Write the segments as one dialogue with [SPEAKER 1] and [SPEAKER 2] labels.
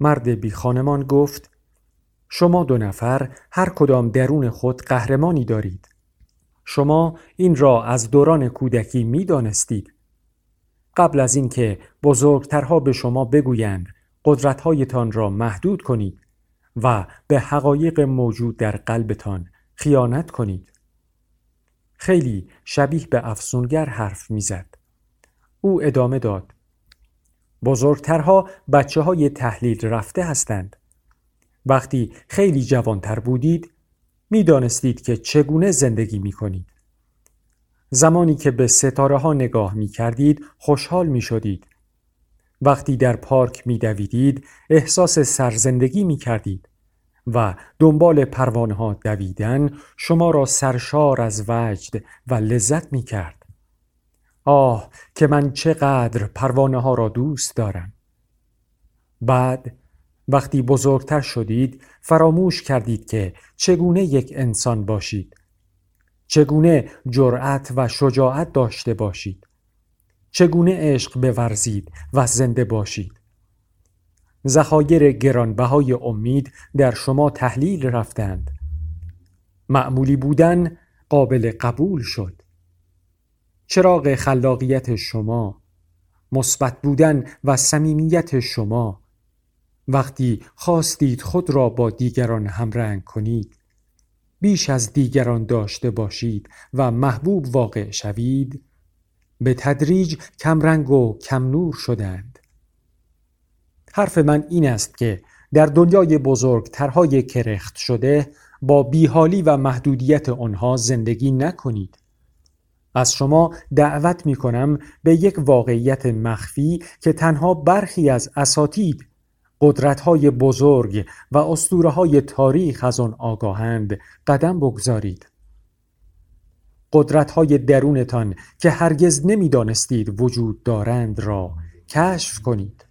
[SPEAKER 1] مرد بی خانمان گفت شما دو نفر هر کدام درون خود قهرمانی دارید. شما این را از دوران کودکی می دانستید قبل از اینکه بزرگترها به شما بگویند قدرتهایتان را محدود کنید و به حقایق موجود در قلبتان خیانت کنید. خیلی شبیه به افسونگر حرف می‌زد. او ادامه داد بزرگترها بچه های تحلیل رفته هستند وقتی خیلی جوانتر بودید می‌دانستید که چگونه زندگی می کنید. زمانی که به ستاره ها نگاه می کردید خوشحال می شدید. وقتی در پارک می دویدید احساس سرزندگی می کردید و دنبال پروانه ها دویدن شما را سرشار از وجد و لذت می کرد. آه که من چقدر پروانه ها را دوست دارم. بعد وقتی بزرگتر شدید فراموش کردید که چگونه یک انسان باشید. چگونه جرأت و شجاعت داشته باشید. چگونه عشق بورزید و زنده باشید. ذخایر گرانبهای امید در شما تحلیل رفتند. معمولی بودن قابل قبول شد. چراغ خلاقیت شما مثبت بودن و صمیمیت شما. وقتی خواستید خود را با دیگران همرنگ کنید بیش از دیگران داشته باشید و محبوب واقع شوید به تدریج کمرنگ و کم نور شدند. حرف من این است که در دنیای بزرگترهای کرخت شده با بیحالی و محدودیت آنها زندگی نکنید. از شما دعوت می کنم به یک واقعیت مخفی که تنها برخی از اساتید قدرت‌های بزرگ و های تاریخ از آن آگاهند. قدم بگذارید. قدرت‌های درونتان که هرگز نمی‌دانستید وجود دارند را کشف کنید.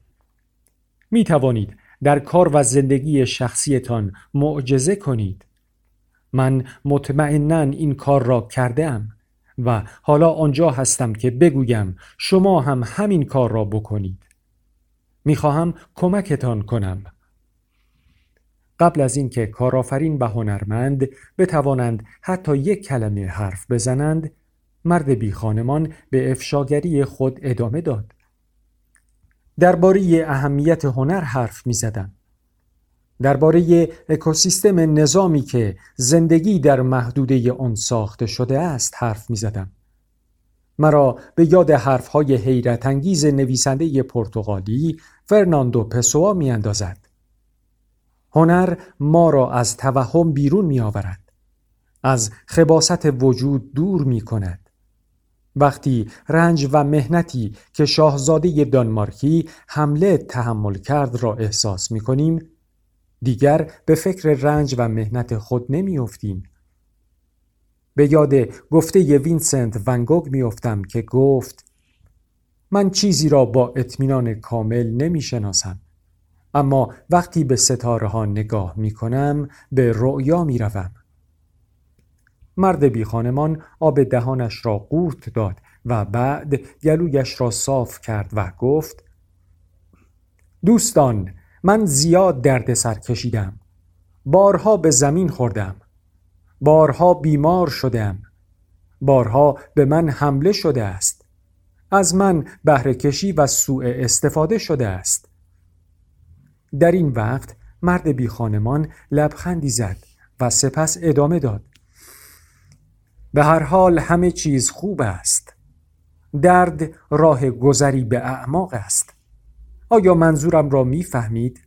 [SPEAKER 1] می توانید در کار و زندگی شخصیتان معجزه کنید. من مطمئنا این کار را کرده و حالا آنجا هستم که بگویم شما هم همین کار را بکنید. می‌خواهم کمکتان کنم. قبل از اینکه کارآفرین و هنرمند بتوانند حتی یک کلمه حرف بزنند مرد بی خانمان به افشاگری خود ادامه داد. درباره اهمیت هنر حرف می. درباره اکوسیستم نظامی که زندگی در محدوده آن ساخته شده است حرف می زدم. مرا به یاد حرفهای حیرت انگیز نویسنده پرتغالی فرناندو پسوا می اندازد. هنر ما را از توهم بیرون می آورد. از خباست وجود دور می کند. وقتی رنج و مهنتی که شاهزاده دانمارکی حمله تحمل کرد را احساس می کنیم دیگر به فکر رنج و مهنت خود نمی افتیم به یاد گفته وینسنت ونگوگ میافتم که گفت من چیزی را با اطمینان کامل نمی شناسم اما وقتی به ستاره ها نگاه می کنم به رؤیا می روم. مرد بی خانمان آب دهانش را قورت داد و بعد گلویش را صاف کرد و گفت دوستان من زیاد درد سر کشیدم. بارها به زمین خوردم. بارها بیمار شدم. بارها به من حمله شده است. از من بهره کشی و سوء استفاده شده است. در این وقت مرد بی خانمان لبخندی زد و سپس ادامه داد. به هر حال همه چیز خوب است. درد راه گذری به اعماق است. آیا منظورم را می‌فهمید؟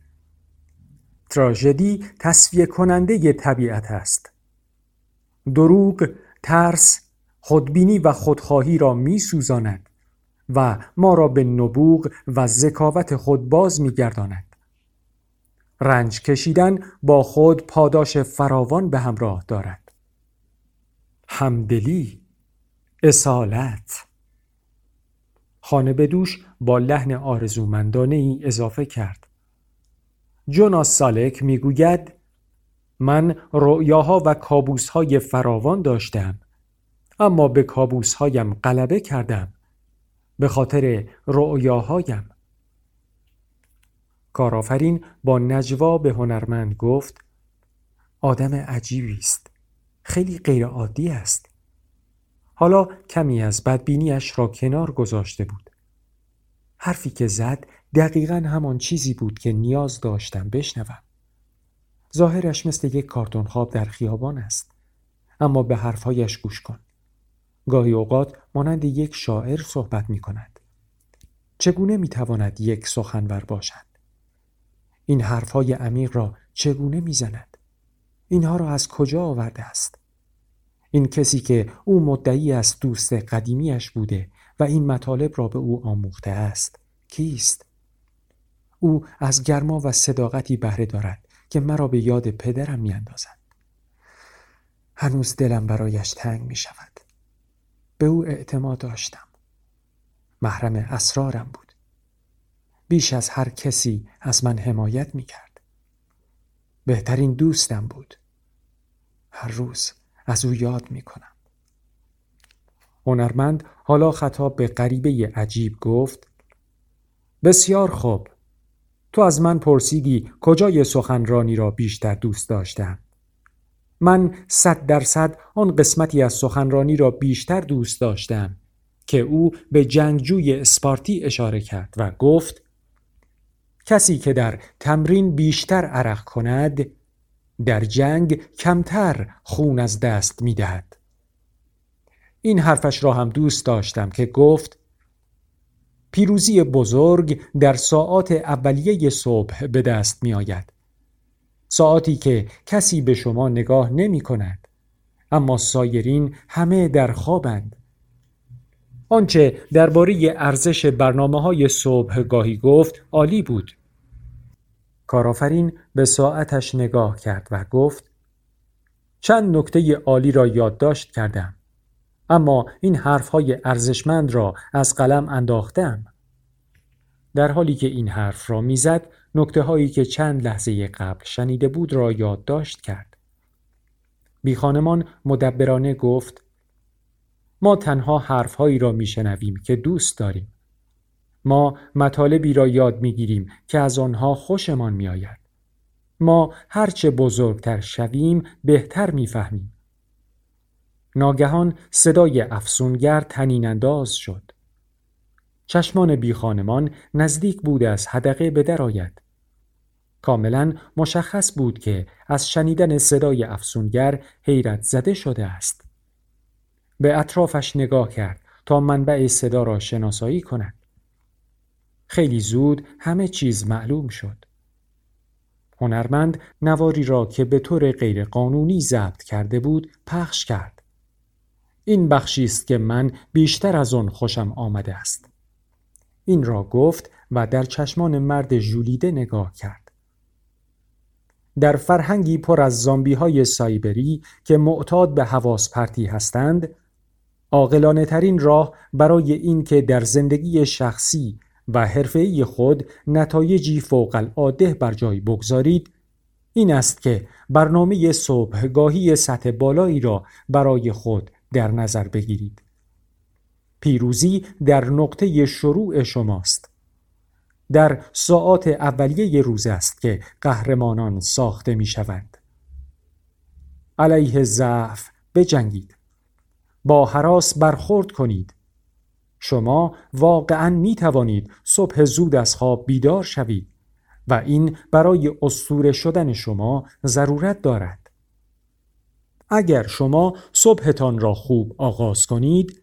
[SPEAKER 1] تراژدی تصفیه کننده طبیعت است دروغ ترس خودبینی و خودخواهی را می سوزاند و ما را به نبوغ و ذکاوت خود باز می گرداند. رنج کشیدن با خود پاداش فراوان به همراه دارد. همدلی اصالت خانه به دوش با لحن آرزومندانه ای اضافه کرد. جوناس سالک می‌گوید من رؤیاها و کابوسهای فراوان داشتم اما به کابوسهایم غلبه کردم به خاطر رؤیاهایم کارآفرین با نجوا به هنرمند گفت آدم عجیبی است خیلی غیرعادی است حالا کمی از بدبینیش را کنار گذاشته بود. حرفی که زد دقیقا همان چیزی بود که نیاز داشتم بشنوم. ظاهرش مثل یک کارتون خواب در خیابان است. اما به حرفهایش گوش کن. گاهی اوقات مانند یک شاعر صحبت می کند چگونه می تواند یک سخنور باشد؟ این حرفهای عمیق را چگونه می‌زند؟ اینها را از کجا آورده است؟ این کسی که او مدعی است دوست قدیمیش بوده و این مطالب را به او آموخته است. کیست؟ او از گرما و صداقتی بهره دارد که مرا به یاد پدرم میاندازد. هنوز دلم برایش تنگ می شود به او اعتماد داشتم. محرم اسرارم بود. بیش از هر کسی از من حمایت می کرد بهترین دوستم بود. هر روز از او یاد می کنم هنرمند حالا خطاب به غریبه عجیب گفت بسیار خوب. تو از من پرسیدی کجای سخنرانی را بیشتر دوست داشتم. من صد درصد آن قسمتی از سخنرانی را بیشتر دوست داشتم که او به جنگجوی اسپارتی اشاره کرد و گفت کسی که در تمرین بیشتر عرق کند در جنگ کمتر خون از دست می دهد. این حرفش را هم دوست داشتم که گفت پیروزی بزرگ در ساعات اولیه صبح به دست می آید. ساعتی که کسی به شما نگاه نمی کند اما سایرین همه در خوابند آنچه درباره ارزش برنامه های صبح گاهی گفت عالی بود کارآفرین به ساعتش نگاه کرد و گفت چند نکته عالی را یادداشت کردم اما این حرفهای ارزشمند را از قلم انداختم. در حالی که این حرف را می‌زد نکته هایی که چند لحظه قبل شنیده بود را یادداشت کرد. بیخانمان مدبرانه گفت ما تنها حرفهایی را میشنویم که دوست داریم. ما مطالبی را یاد می‌گیریم که از آنها خوشمان میآید. ما هرچه بزرگتر شویم بهتر می‌فهمیم. ناگهان صدای افسونگر تنین انداز شد. چشمان بیخانمان نزدیک بود از حدقه به درآید کاملا مشخص بود که از شنیدن صدای افسونگر حیرت زده شده است. به اطرافش نگاه کرد تا منبع صدا را شناسایی کند. خیلی زود همه چیز معلوم شد. هنرمند نواری را که به طور غیرقانونی ضبط کرده بود پخش کرد. این بخشی است که من بیشتر از آن خوشم آمده است. این را گفت و در چشمان مرد ژولیده نگاه کرد. در فرهنگی پر از زامبی های سایبری که معتاد به حواس پرتی هستند عاقلانه ترین راه برای اینکه در زندگی شخصی و حرفه‌ای خود نتایجی فوق العاده بر جای بگذارید. این است که برنامه صبحگاهی سطح بالایی را برای خود در نظر بگیرید. پیروزی در نقطه شروع شماست. در ساعات اولیه روز است که قهرمانان ساخته می شوند علیه ضعف بجنگید. با حراس برخورد کنید. شما واقعا می توانید صبح زود از خواب بیدار شوید و این برای استوره شدن شما ضرورت دارد اگر شما صبحتان را خوب آغاز کنید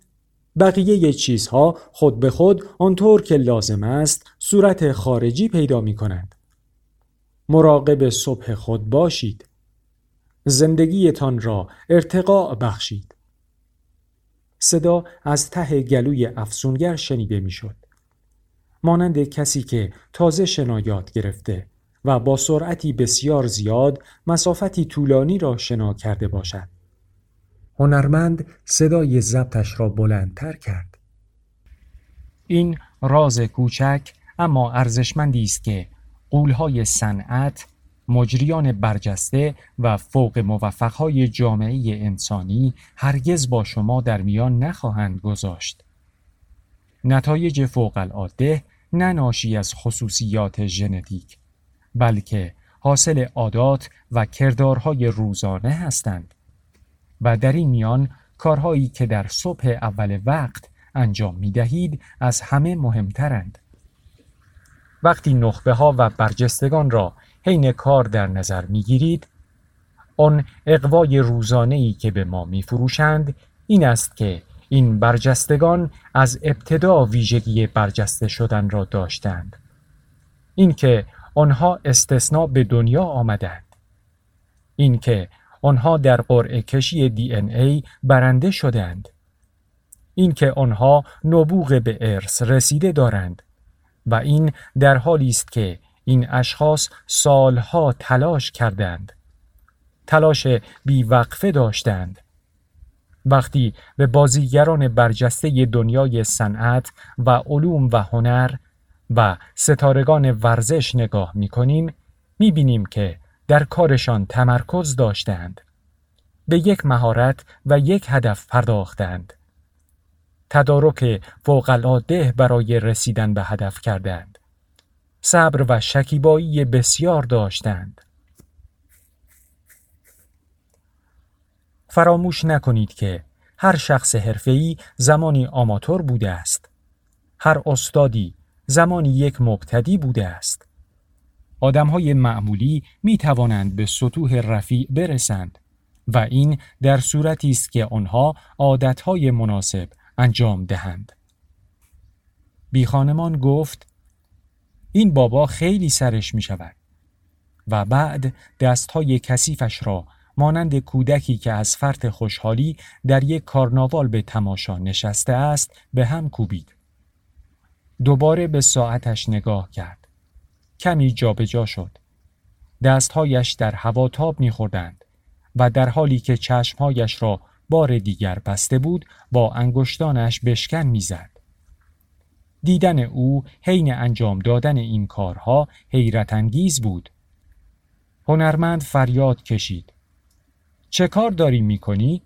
[SPEAKER 1] بقیه چیزها خود به خود آنطور که لازم است صورت خارجی پیدا می کنند. مراقب صبح خود باشید. زندگیتان را ارتقاء بخشید. صدا از ته گلوی افسونگر شنیده می‌شد. مانند کسی که تازه شنایات گرفته و با سرعتی بسیار زیاد مسافتی طولانی را شنا کرده باشد. هنرمند صدای ضبطش را بلندتر کرد. این راز کوچک اما ارزشمندی است که قولهای صنعت مجریان برجسته و فوق موفقهای جامعه انسانی هرگز با شما در میان نخواهند گذاشت. نتایج فوق العاده نه ناشی از خصوصیات ژنتیک بلکه حاصل عادات و کردارهای روزانه هستند و در این میان کارهایی که در صبح اول وقت انجام می دهید از همه مهمترند. وقتی نخبه ها و برجستگان را حین کار در نظر می گیرید، آن اقوای روزانه ای که به ما می فروشند این است که این برجستگان از ابتدا ویژگی برجسته شدن را داشتند. اینکه آنها استثناء به دنیا آمدند. اینکه آنها در قرعه کشی دی ان ای برنده شدند. اینکه آنها نبوغ به ارث رسیده دارند و این در حالی است که این اشخاص سالها تلاش کردند. تلاش بیوقفه داشتند. وقتی به بازیگران برجسته دنیای صنعت و علوم و هنر و ستارگان ورزش نگاه می کنیم می بینیم که در کارشان تمرکز داشتند. به یک مهارت و یک هدف پرداختند. تدارک فوقالعاده برای رسیدن به هدف کردند. صبر و شکیبایی بسیار داشتند. فراموش نکنید که هر شخص حرفه‌ای زمانی آماتور بوده است. هر استادی زمانی یک مبتدی بوده است. آدم های معمولی می توانند به سطوح رفیع برسند و این در صورتی است که آنها عادتهای مناسب انجام دهند. بی خانمان گفت این بابا خیلی سرش می شود و بعد دستهای کثیفش را مانند کودکی که از فرط خوشحالی در یک کارناوال به تماشا نشسته است به هم کوبید. دوباره به ساعتش نگاه کرد. کمی جابجا جا شد. دستهایش در هوا تاب میخوردند و در حالی که چشمهایش را بار دیگر بسته بود با انگشتانش بشکن می‌زد. دیدن او حین انجام دادن این کارها حیرت انگیز بود. هنرمند فریاد کشید. چه کار داری می‌کنی؟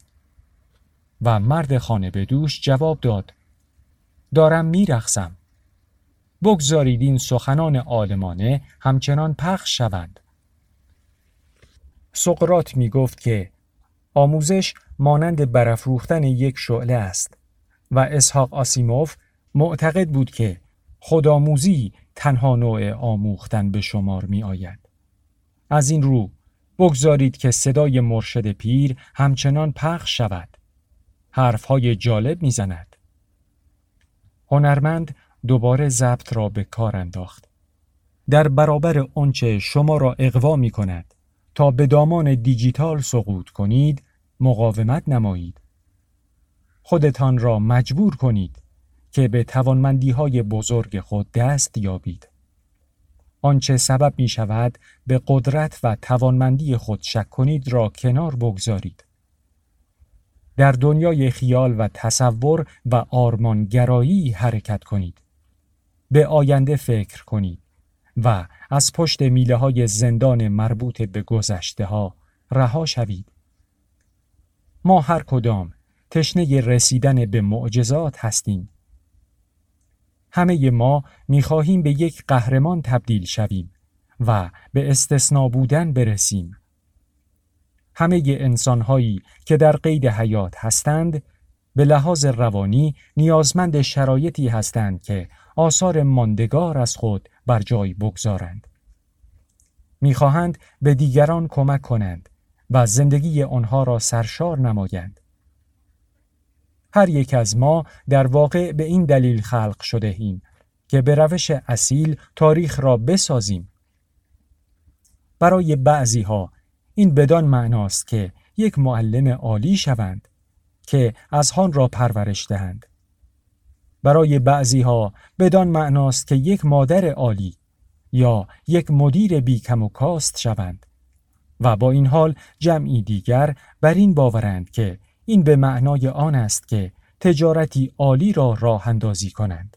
[SPEAKER 1] و مرد خانه به دوش جواب داد. دارم میرخسم. بگذارید این سخنان عالمانه همچنان پخش شوند. سقرات می گفت که آموزش مانند برافروختن یک شعله است و اسحاق آسیموف معتقد بود که خودآموزی تنها نوع آموختن به شمار می آید. از این رو بگذارید که صدای مرشد پیر همچنان پخش شود. حرفهای جالب می‌زند. هنرمند دوباره ضبط را به کار انداخت. در برابر آنچه شما را اقوا می کند تا به دامان دیجیتال سقوط کنید مقاومت نمایید. خودتان را مجبور کنید که به توانمندی های بزرگ خود دست یابید. آنچه سبب می شود به قدرت و توانمندی خود شک کنید را کنار بگذارید. در دنیای خیال و تصور و آرمانگرایی حرکت کنید. به آینده فکر کنید و از پشت میله های زندان مربوط به گذشته ها رها شوید. ما هر کدام تشنه رسیدن به معجزات هستیم. همه ما می‌خواهیم به یک قهرمان تبدیل شویم و به استثنا بودن برسیم. همه انسانهایی که در قید حیات هستند به لحاظ روانی نیازمند شرایطی هستند که آثار ماندگار از خود بر جای بگذارند. می‌خواهند به دیگران کمک کنند و زندگی آنها را سرشار نمایند. هر یک از ما در واقع به این دلیل خلق شده ایم که به روش اصیل تاریخ را بسازیم. برای بعضی ها این بدان معناست که یک معلم عالی شوند که از هان را پرورش دهند. برای بعضی ها بدان معناست که یک مادر عالی یا یک مدیر بیکم و کاست شوند و با این حال جمعی دیگر بر این باورند که این به معنای آن است که تجارتی عالی را راه اندازی کنند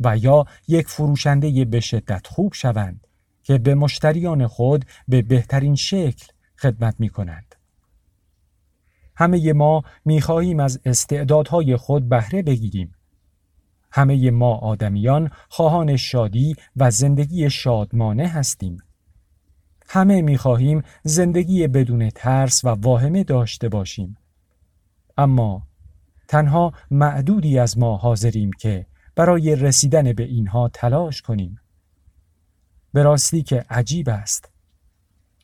[SPEAKER 1] و یا یک فروشنده به شدت خوب شوند که به مشتریان خود به بهترین شکل خدمت می کنند. همه ما می خواهیم از استعدادهای خود بهره بگیریم. همه ما آدمیان خواهان شادی و زندگی شادمانه هستیم. همه می‌خواهیم زندگی بدون ترس و واهمه داشته باشیم. اما تنها معدودی از ما حاضریم که برای رسیدن به اینها تلاش کنیم. به راستی که عجیب است.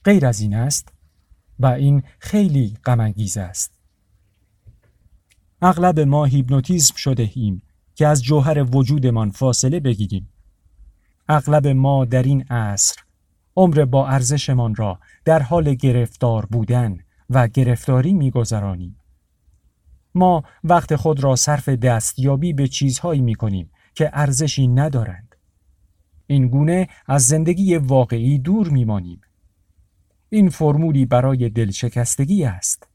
[SPEAKER 1] غیر از این است و این خیلی غمانگیز است. اغلب ما هیپنوتیزم شده ایم که از جوهر وجودمان فاصله بگیریم. اغلب ما در این عصر عمر با ارزشمان را در حال گرفتار بودن و گرفتاری میگذرانیم. ما وقت خود را صرف دستیابی به چیزهایی می کنیم که ارزشی ندارند. این گونه از زندگی واقعی دور میمانیم. این فرمولی برای دلشکستگی است.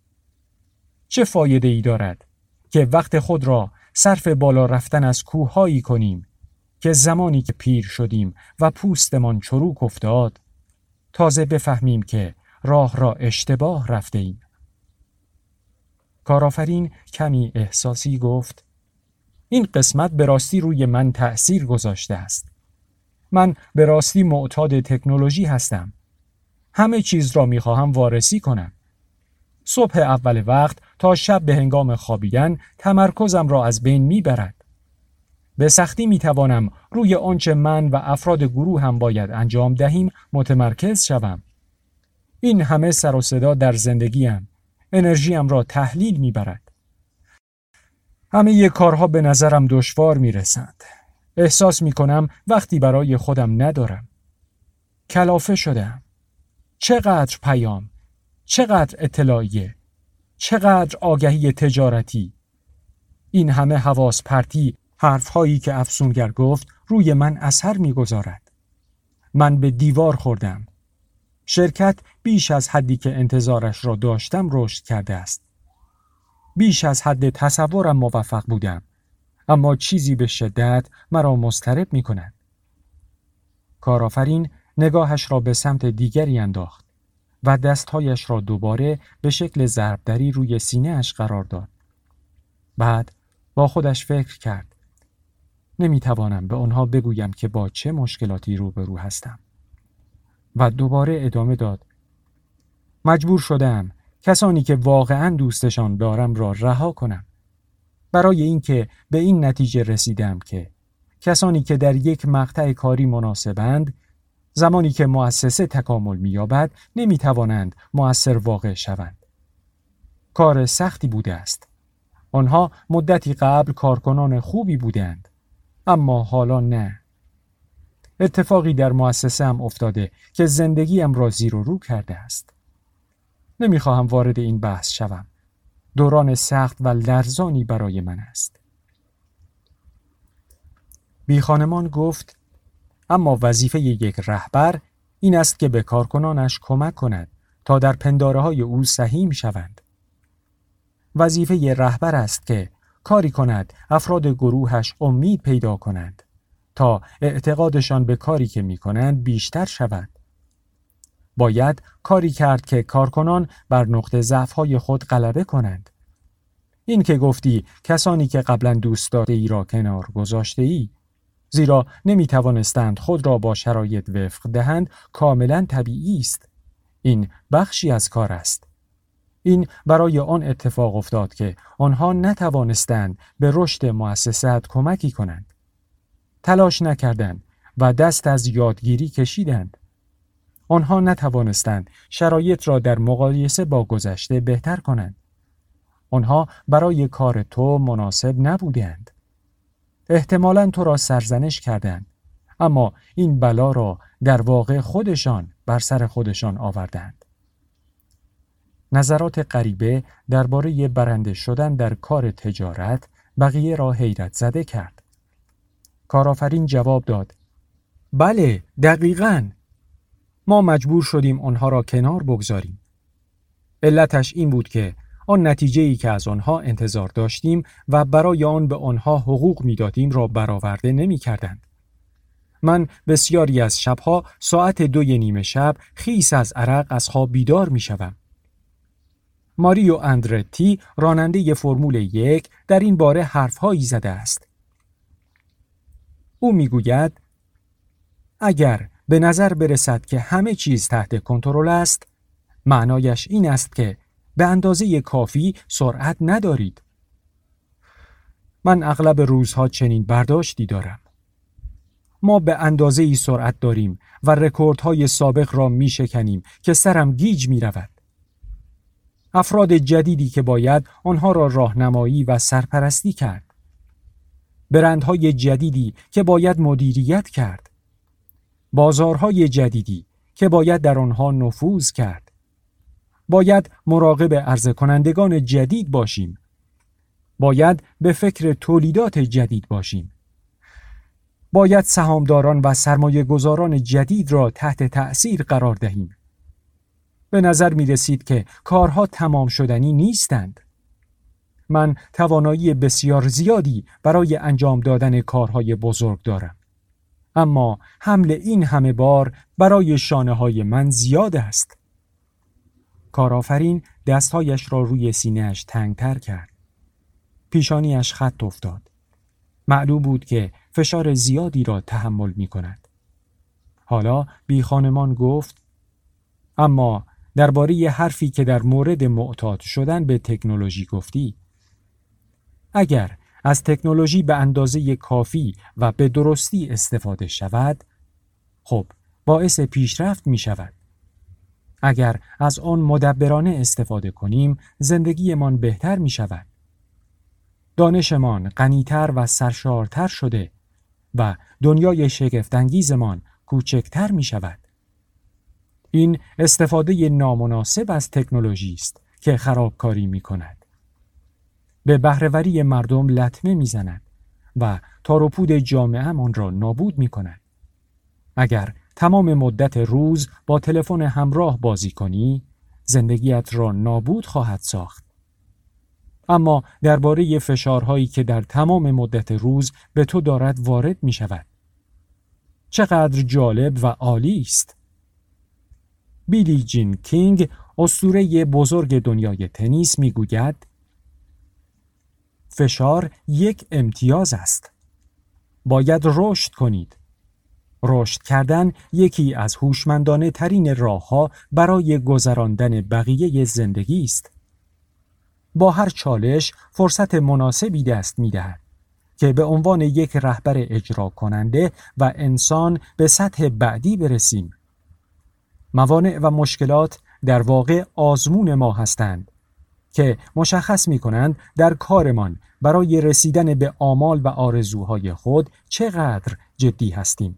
[SPEAKER 1] چه فایده ای دارد که وقت خود را صرف بالا رفتن از کوههایی کنیم که زمانی که پیر شدیم و پوستمان چروک افتاد تازه بفهمیم که راه را اشتباه رفته ایم. کارآفرین کمی احساسی گفت این قسمت به راستی روی من تأثیر گذاشته است. من به راستی معتاد تکنولوژی هستم. همه چیز را می‌خواهم وارسی کنم. صبح اول وقت تا شب به هنگام خوابیدن تمرکزم را از بین می‌برد. به سختی می توانم روی آنچه من و افراد گروه هم باید انجام دهیم متمرکز شوم. این همه سر و صدا در زندگیم انرژیم را تحلیل می برد. همه ی کارها به نظرم دشوار می رسند. احساس می کنم وقتی برای خودم ندارم. کلافه شدم. چقدر پیام، چقدر اطلاعیه، چقدر آگهی تجارتی. این همه حواس پرتی حرفهایی که افسونگر گفت روی من اثر می‌گذارد. من به دیوار خوردم. شرکت بیش از حدی که انتظارش را داشتم رشد کرده است. بیش از حد تصورم موفق بودم. اما چیزی به شدت مرا مسترب می کند. کارآفرین نگاهش را به سمت دیگری انداخت و دستهایش را دوباره به شکل ضربدری روی سینه اش قرار داد. بعد با خودش فکر کرد. نمی‌توانم به آنها بگویم که با چه مشکلاتی روبرو هستم. و دوباره ادامه داد. مجبور شدم کسانی که واقعا دوستشان دارم را رها کنم. برای اینکه به این نتیجه رسیدم که کسانی که در یک مقطع کاری مناسبند زمانی که مؤسسه تکامل می‌یابد نمی‌توانند مؤثر واقع شوند. کار سختی بوده است. آنها مدتی قبل کارکنان خوبی بودند. اما حالا نه اتفاقی در مؤسسه هم افتاده که زندگیم را زیر و رو کرده است. نمی‌خواهم وارد این بحث شوم. دوران سخت و لرزانی برای من است. بی خانمان گفت اما وظیفه یک رهبر این است که به کارکنانش کمک کند تا در پنداره های او سهیم شوند. وظیفه رهبر است که کاری کند افراد گروهش امید پیدا کنند. تا اعتقادشان به کاری که می کنند بیشتر شود. باید کاری کرد که کارکنان بر نقطه ضعف‌های خود غلبه کنند. این که گفتی کسانی که قبلا دوست ای را کنار گذاشته ای زیرا نمی توانستند خود را با شرایط وفق دهند کاملا طبیعی است. این بخشی از کار است. این برای آن اتفاق افتاد که آنها نتوانستند به رشد مؤسسات کمکی کنند. تلاش نکردند و دست از یادگیری کشیدند. آنها نتوانستند شرایط را در مقایسه با گذشته بهتر کنند. آنها برای کار تو مناسب نبودند. احتمالا تو را سرزنش کردند. اما این بلا را در واقع خودشان بر سر خودشان آوردند. نظرات غریبه درباره برنده شدن در کار تجارت بقیه را حیرت زده کرد. کارآفرین جواب داد: بله، دقیقا. ما مجبور شدیم آنها را کنار بگذاریم. علتش این بود که آن نتیجه ای که از آنها انتظار داشتیم و برای آن به آنها حقوق می‌دادیم را برآورده نمی کردند. من بسیاری از شبها ساعت دوی نیمه شب خیس از عرق از خواب بیدار می شوم. ماریو اندرتی راننده فرمول یک در این باره حرفهایی زده است. او می‌گوید اگر به نظر برسد که همه چیز تحت کنترل است معنایش این است که به اندازه کافی سرعت ندارید من اغلب روزها چنین برداشتی دارم ما به اندازه ای سرعت داریم و رکوردهای سابق را می شکنیم که سرم گیج می رود. افراد جدیدی که باید آنها را راهنمایی و سرپرستی کرد. برندهای جدیدی که باید مدیریت کرد. بازارهای جدیدی که باید در آنها نفوذ کرد. باید مراقب عرضه کنندگان جدید باشیم. باید به فکر تولیدات جدید باشیم. باید سهامداران و سرمایه گذاران جدید را تحت تأثیر قرار دهیم. به نظر می رسید که کارها تمام شدنی نیستند. من توانایی بسیار زیادی برای انجام دادن کارهای بزرگ دارم. اما حمل این همه بار برای شانه های من زیاد است. کارآفرین دستهایش را روی سینهش تنگتر کرد. پیشانیش خط افتاد. معلوم بود که فشار زیادی را تحمل می کند. حالا بی خانمان گفت اما درباره حرفی که در مورد معتاد شدن به تکنولوژی گفتی اگر از تکنولوژی به اندازه کافی و به درستی استفاده شود خب باعث پیشرفت می شود اگر از آن مدبرانه استفاده کنیم زندگیمان بهتر می شود دانشمان غنیتر و سرشارتر شده و دنیای شگفتانگیزمان کوچکتر می شود. این استفاده نامناسب از تکنولوژی است که خرابکاری می کند. به بهرهوری مردم لطمه می زند و تاروپود جامعهمان را نابود می کند. اگر تمام مدت روز با تلفن همراه بازی کنی، زندگیت را نابود خواهد ساخت. اما درباره فشارهایی که در تمام مدت روز به تو دارد وارد می شود. چقدر جالب و عالی است. بیلی جین کینگ اسطوره بزرگ دنیای تنیس می‌گوید فشار یک امتیاز است. باید رشد کنید. رشد کردن یکی از هوشمندانه ترین راه برای گذراندن بقیه زندگی است. با هر چالش فرصت مناسبی دست می دهد که به عنوان یک رهبر اجرا کننده و انسان به سطح بعدی برسیم. موانع و مشکلات در واقع آزمون ما هستند که مشخص می کنند در کارمان برای رسیدن به آمال و آرزوهای خود چقدر جدی هستیم.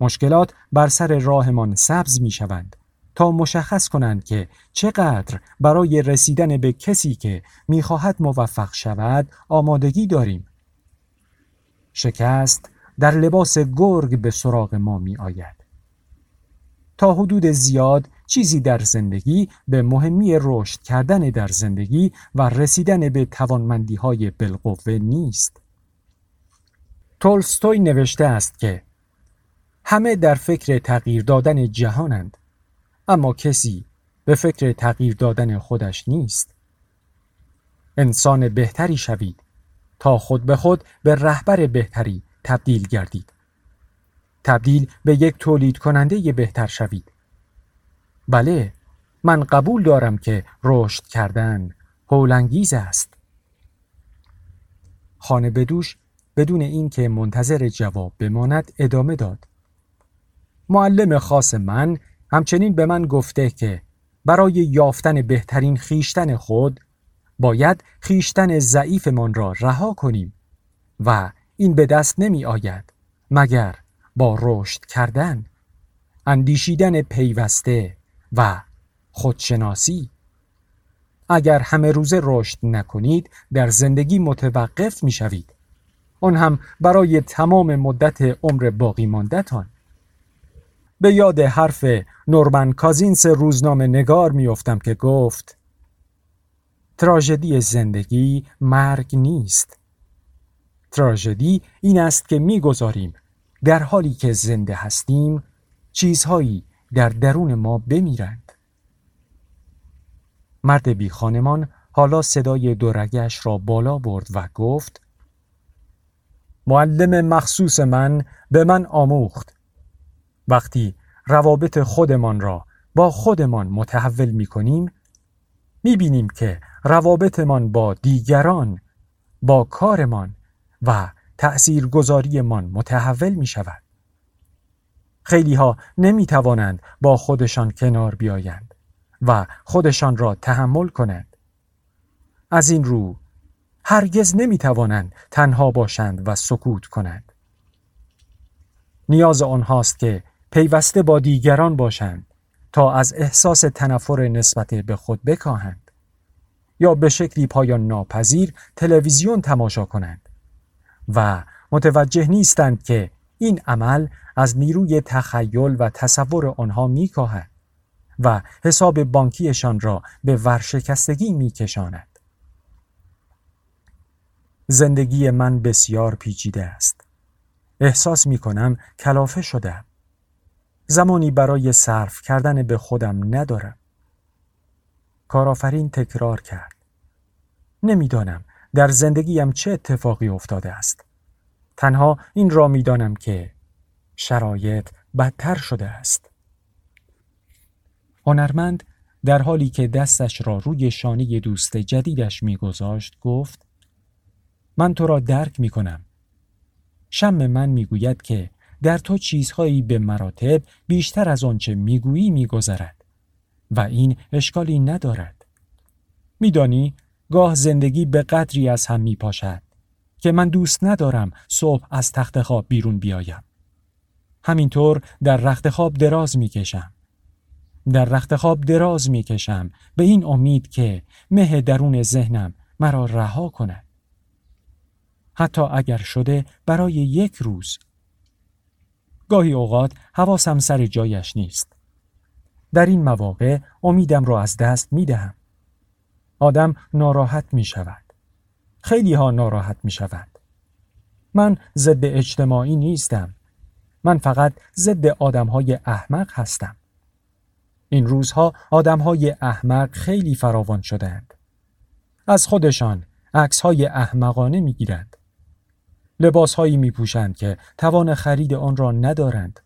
[SPEAKER 1] مشکلات بر سر راهمان سبز می شوند تا مشخص کنند که چقدر برای رسیدن به کسی که می‌خواهد موفق شود آمادگی داریم. شکست در لباس گرگ به سراغ ما می آید. تا حدود زیاد چیزی در زندگی به مهمی رشد کردن در زندگی و رسیدن به توانمندی های بالقوه نیست. تولستوی نوشته است که همه در فکر تغییر دادن جهانند اما کسی به فکر تغییر دادن خودش نیست. انسان بهتری شوید تا خود به خود به رهبر بهتری تبدیل گردید. تبدیل به یک تولید کننده بهتر شوید. بله، من قبول دارم که رشد کردن هولانگیز است. خانه بدوش بدون اینکه منتظر جواب بماند ادامه داد. معلم خاص من همچنین به من گفته که برای یافتن بهترین خیشتن خود باید خیشتن ضعیفمان را رها کنیم و این به دست نمی آید مگر با رشد کردن اندیشیدن پیوسته و خودشناسی. اگر همه روزه رشد نکنید در زندگی متوقف می شوید آن هم برای تمام مدت عمر باقی ماندتان. به یاد حرف نورمن کازینس روزنامه نگار میافتم که گفت تراژدی زندگی مرگ نیست. تراژدی این است که می‌گذاریم. در حالی که زنده هستیم چیزهایی در درون ما بمیرند مرد بی خانمان حالا صدای دورگش را بالا برد و گفت معلم مخصوص من به من آموخت وقتی روابط خودمان را با خودمان متحول می کنیم می بینیم که روابطمان با دیگران با کارمان و تأثیرگذاریمان متحول می شود. خیلی ها نمی توانند با خودشان کنار بیایند و خودشان را تحمل کنند. از این رو هرگز نمی توانند تنها باشند و سکوت کنند. نیاز آنهاست که پیوسته با دیگران باشند تا از احساس تنفر نسبت به خود بکاهند یا به شکلی پایان ناپذیر تلویزیون تماشا کنند و متوجه نیستند که این عمل از نیروی تخیل و تصور آنها میکاهد و حساب بانکیشان را به ورشکستگی میکشاند. زندگی من بسیار پیچیده است. احساس می کنم کلافه شدم. زمانی برای صرف کردن به خودم ندارم. کارآفرین تکرار کرد. نمی‌دانم در زندگیم چه اتفاقی افتاده است. تنها این را می‌دانم که شرایط بدتر شده است. هنرمند در حالی که دستش را روی شانه دوست جدیدش میگذاشت گفت من تو را درک می کنم. شم من می‌گوید که در تو چیزهایی به مراتب بیشتر از آنچه می‌گویی میگذرد و این اشکالی ندارد. میدانی گاه زندگی به قدری از هم میپاشد که من دوست ندارم صبح از تخت خواب بیرون بیایم. همینطور در رخت خواب دراز می‌کشم. در رخت خواب دراز می‌کشم به این امید که مه درون ذهنم مرا رها کند. حتی اگر شده برای یک روز. گاهی اوقات حواسم سر جایش نیست. در این مواقع امیدم را از دست می دهم. آدم ناراحت می شود. خیلی ها ناراحت می شود. من ضد اجتماعی نیستم. من فقط ضد آدم های احمق هستم. این روزها آدم های احمق خیلی فراوان شدند. از خودشان عکس های احمقانه می گیرند. لباس هایی می پوشند که توان خرید آن را ندارند.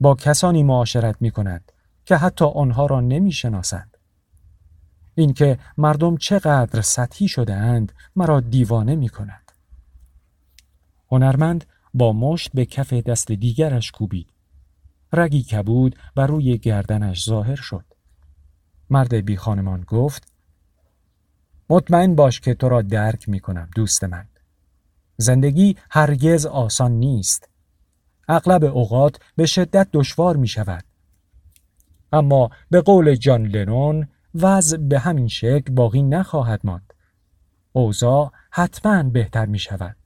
[SPEAKER 1] با کسانی معاشرت می کند که حتی آنها را نمی شناسند. اینکه مردم چقدر سطحی شده اند مرا دیوانه می کند. هنرمند با مشت به کف دست دیگرش کوبید. رگی کبود بر روی گردنش ظاهر شد. مرد بی خانمان گفت مطمئن باش که تو را درک می کنم دوست من. زندگی هرگز آسان نیست. اغلب اوقات به شدت دشوار می شود. اما به قول جان لنون وضع به همین شکل باقی نخواهد ماند. اوضاع حتما بهتر می شود.